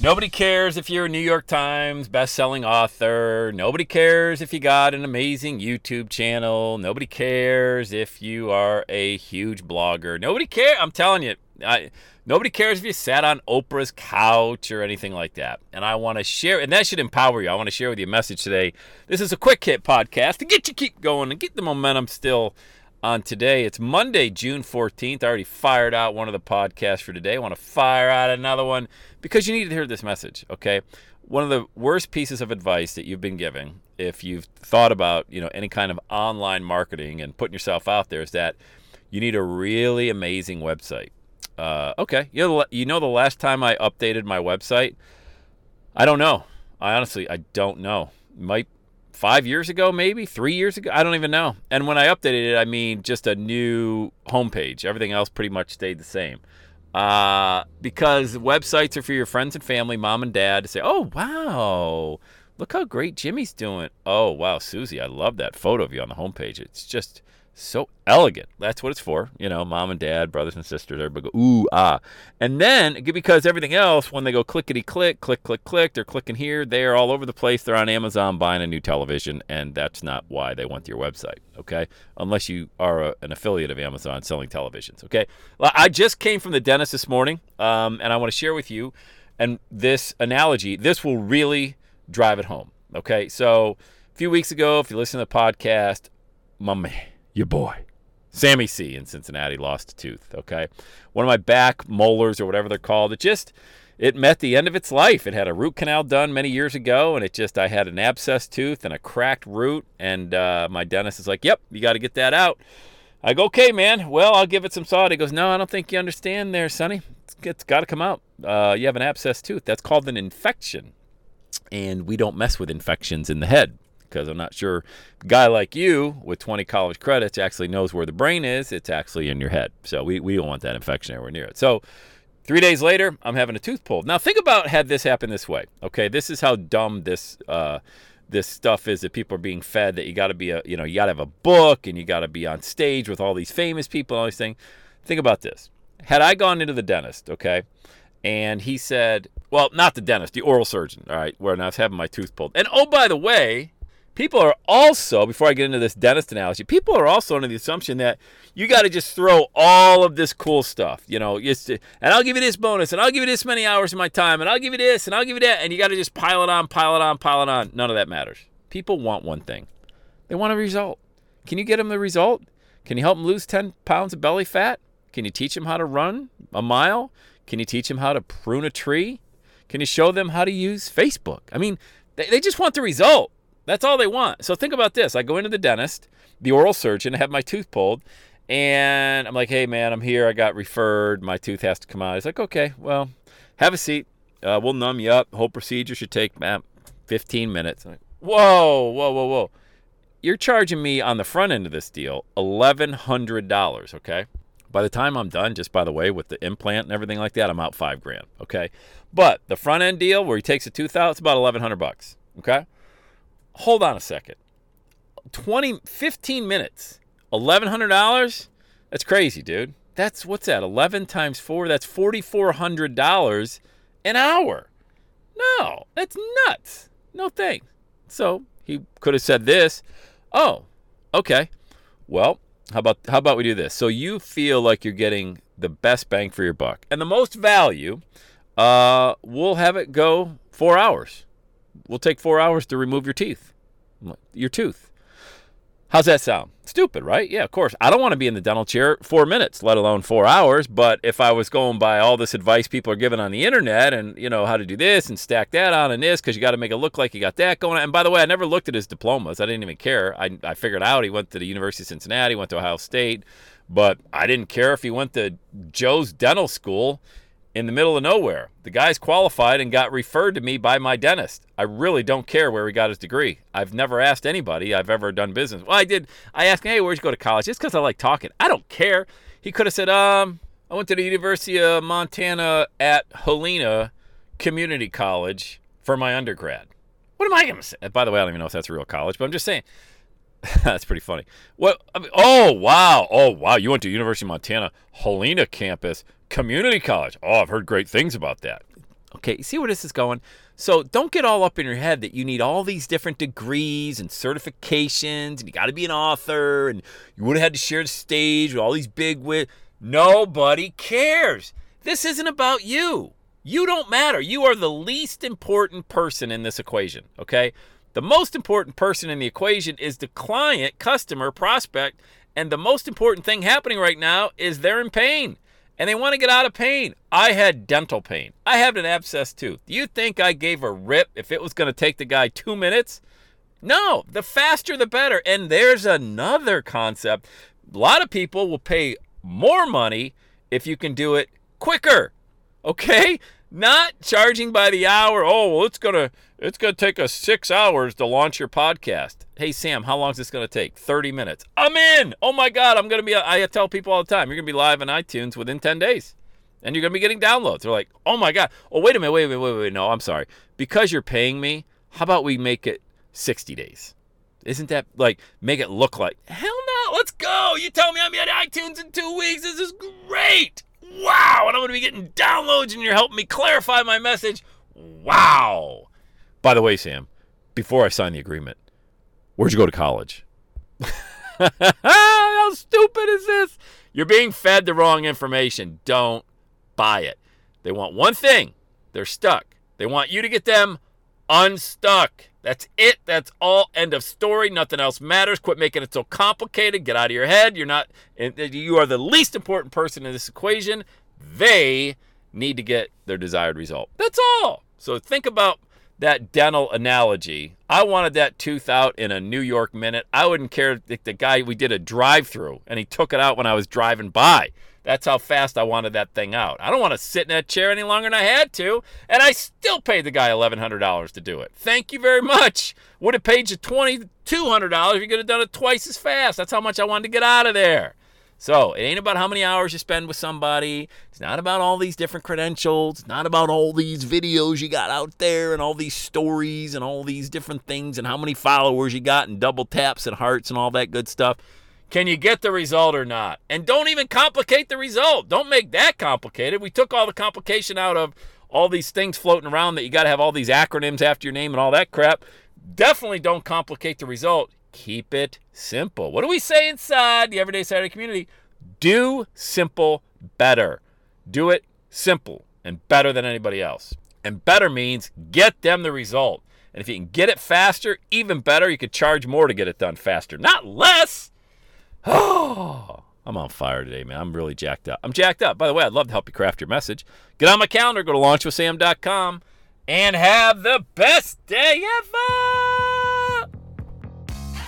Nobody cares if you're a New York Times best-selling author. Nobody cares if you got an amazing YouTube channel. Nobody cares if you are a huge blogger. Nobody cares. I'm telling you, I, nobody cares if you sat on Oprah's couch or anything like that. And I want to share, and that should empower you. I want to share with you a message today. This is a quick hit podcast to get you keep going and get the momentum still on today. It's Monday, June 14th. I already fired out one of the podcasts for today. I want to fire out another one because you need to hear this message, okay? One of the worst pieces of advice that you've been giving if you've thought about, you know, any kind of online marketing and putting yourself out there is that you need a really amazing website. Uh, okay, you know, you know the last time I updated my website? I don't know. I honestly, I don't know. Might five years ago, maybe three years ago. I don't even know. And when I updated it, I mean just a new homepage. Everything else pretty much stayed the same. Uh, because websites are for your friends and family, mom and dad, to say, oh, wow, look how great Jimmy's doing. Oh, wow, Susie, I love that photo of you on the homepage. It's just so elegant. That's what it's for. You know, mom and dad, brothers and sisters, everybody go, ooh, ah. And then, because everything else, when they go clickety click, click, click, click, they're clicking here, they're all over the place. They're on Amazon buying a new television, and that's not why they went to your website, okay? Unless you are a, an affiliate of Amazon selling televisions, okay? Well, I just came from the dentist this morning, um, and I want to share with you, and this analogy, this will really drive it home, okay? So, a few weeks ago, if you listen to the podcast, my man, your boy, Sammy C in Cincinnati lost a tooth. Okay, one of my back molars or whatever they're called. It just it met the end of its life. It had a root canal done many years ago, and it just I had an abscess tooth and a cracked root, and uh, my dentist is like, "Yep, you got to get that out." I go, "Okay, man. Well, I'll give it some thought." He goes, "No, I don't think you understand, there, Sonny. it's, it's got to come out. Uh, you have an abscess tooth. That's called an infection." And we don't mess with infections in the head because I'm not sure a guy like you with 20 college credits actually knows where the brain is. It's actually in your head. So we, we don't want that infection anywhere near it. So three days later, I'm having a tooth pulled. Now think about had this happened this way. Okay, this is how dumb this uh, this stuff is that people are being fed that you got to be a you know you got to have a book and you got to be on stage with all these famous people and all these things. Think about this. Had I gone into the dentist, okay, and he said, well, not the dentist, the oral surgeon, all right, where I was having my tooth pulled. And oh, by the way, people are also, before I get into this dentist analogy, people are also under the assumption that you got to just throw all of this cool stuff, you know, just, and I'll give you this bonus, and I'll give you this many hours of my time, and I'll give you this, and I'll give you that, and you got to just pile it on, pile it on, pile it on. None of that matters. People want one thing they want a result. Can you get them the result? Can you help them lose 10 pounds of belly fat? Can you teach them how to run a mile? Can you teach them how to prune a tree? Can you show them how to use Facebook? I mean, they, they just want the result. That's all they want. So think about this. I go into the dentist, the oral surgeon, have my tooth pulled, and I'm like, hey, man, I'm here. I got referred. My tooth has to come out. He's like, okay, well, have a seat. Uh, we'll numb you up. Whole procedure should take man, 15 minutes. I'm like, whoa, whoa, whoa, whoa. You're charging me on the front end of this deal $1,100, okay? By the time I'm done, just by the way, with the implant and everything like that, I'm out five grand, okay? But the front end deal where he takes a tooth out, it's about 1100 bucks, okay? Hold on a second. 20 15 minutes. $1100 that's crazy dude. That's what's that? 11 times 4 that's $4400 an hour. No that's nuts. No thanks. So he could have said this. Oh okay. Well how about how about we do this? So you feel like you're getting the best bang for your buck and the most value uh, we'll have it go four hours we'll take four hours to remove your teeth. Your tooth. How's that sound? Stupid, right? Yeah, of course. I don't want to be in the dental chair four minutes, let alone four hours. But if I was going by all this advice people are giving on the internet and, you know, how to do this and stack that on and this, because you got to make it look like you got that going on. And by the way, I never looked at his diplomas. I didn't even care. I, I figured out he went to the University of Cincinnati, went to Ohio State, but I didn't care if he went to Joe's Dental School in the middle of nowhere. The guy's qualified and got referred to me by my dentist. I really don't care where he got his degree. I've never asked anybody I've ever done business. Well, I did. I asked hey, where'd you go to college? Just because I like talking. I don't care. He could have said, um, I went to the University of Montana at Helena Community College for my undergrad. What am I going to say? By the way, I don't even know if that's a real college, but I'm just saying. That's pretty funny. What? I mean, oh wow! Oh wow! You went to University of Montana Helena campus community college. Oh, I've heard great things about that. Okay, see where this is going. So don't get all up in your head that you need all these different degrees and certifications, and you got to be an author, and you would have had to share the stage with all these big with. Nobody cares. This isn't about you. You don't matter. You are the least important person in this equation. Okay. The most important person in the equation is the client, customer, prospect. And the most important thing happening right now is they're in pain and they want to get out of pain. I had dental pain. I have an abscess tooth. Do you think I gave a rip if it was going to take the guy two minutes? No, the faster the better. And there's another concept. A lot of people will pay more money if you can do it quicker. Okay? Not charging by the hour. Oh, well, it's gonna it's gonna take us six hours to launch your podcast. Hey Sam, how long is this gonna take? Thirty minutes. I'm in. Oh my God, I'm gonna be. I tell people all the time, you're gonna be live on iTunes within ten days, and you're gonna be getting downloads. They're like, oh my God. Oh wait a minute, wait wait, wait, wait. No, I'm sorry. Because you're paying me, how about we make it sixty days? Isn't that like make it look like hell no? Let's go. You tell me I'm on iTunes in two weeks. This is great wow, and I'm going to be getting downloads and you're helping me clarify my message. Wow. By the way, Sam, before I sign the agreement, where'd you go to college? How stupid is this? You're being fed the wrong information. Don't buy it. They want one thing they're stuck. They want you to get them unstuck. That's it. That's all. End of story. Nothing else matters. Quit making it so complicated. Get out of your head. You're not, you are the least important person in this equation. They need to get their desired result. That's all. So think about that dental analogy. I wanted that tooth out in a New York minute. I wouldn't care if the guy, we did a drive through and he took it out when I was driving by. That's how fast I wanted that thing out. I don't want to sit in that chair any longer than I had to, and I still paid the guy $1,100 to do it. Thank you very much. Would have paid you $2,200 if you could have done it twice as fast. That's how much I wanted to get out of there. So it ain't about how many hours you spend with somebody. It's not about all these different credentials. It's not about all these videos you got out there and all these stories and all these different things and how many followers you got and double taps and hearts and all that good stuff. Can you get the result or not? And don't even complicate the result. Don't make that complicated. We took all the complication out of all these things floating around that you got to have all these acronyms after your name and all that crap. Definitely don't complicate the result. Keep it simple. What do we say inside the Everyday Saturday community? Do simple better. Do it simple and better than anybody else. And better means get them the result. And if you can get it faster, even better, you could charge more to get it done faster, not less. Oh, I'm on fire today, man. I'm really jacked up. I'm jacked up. By the way, I'd love to help you craft your message. Get on my calendar, go to launchwithsam.com, and have the best day ever.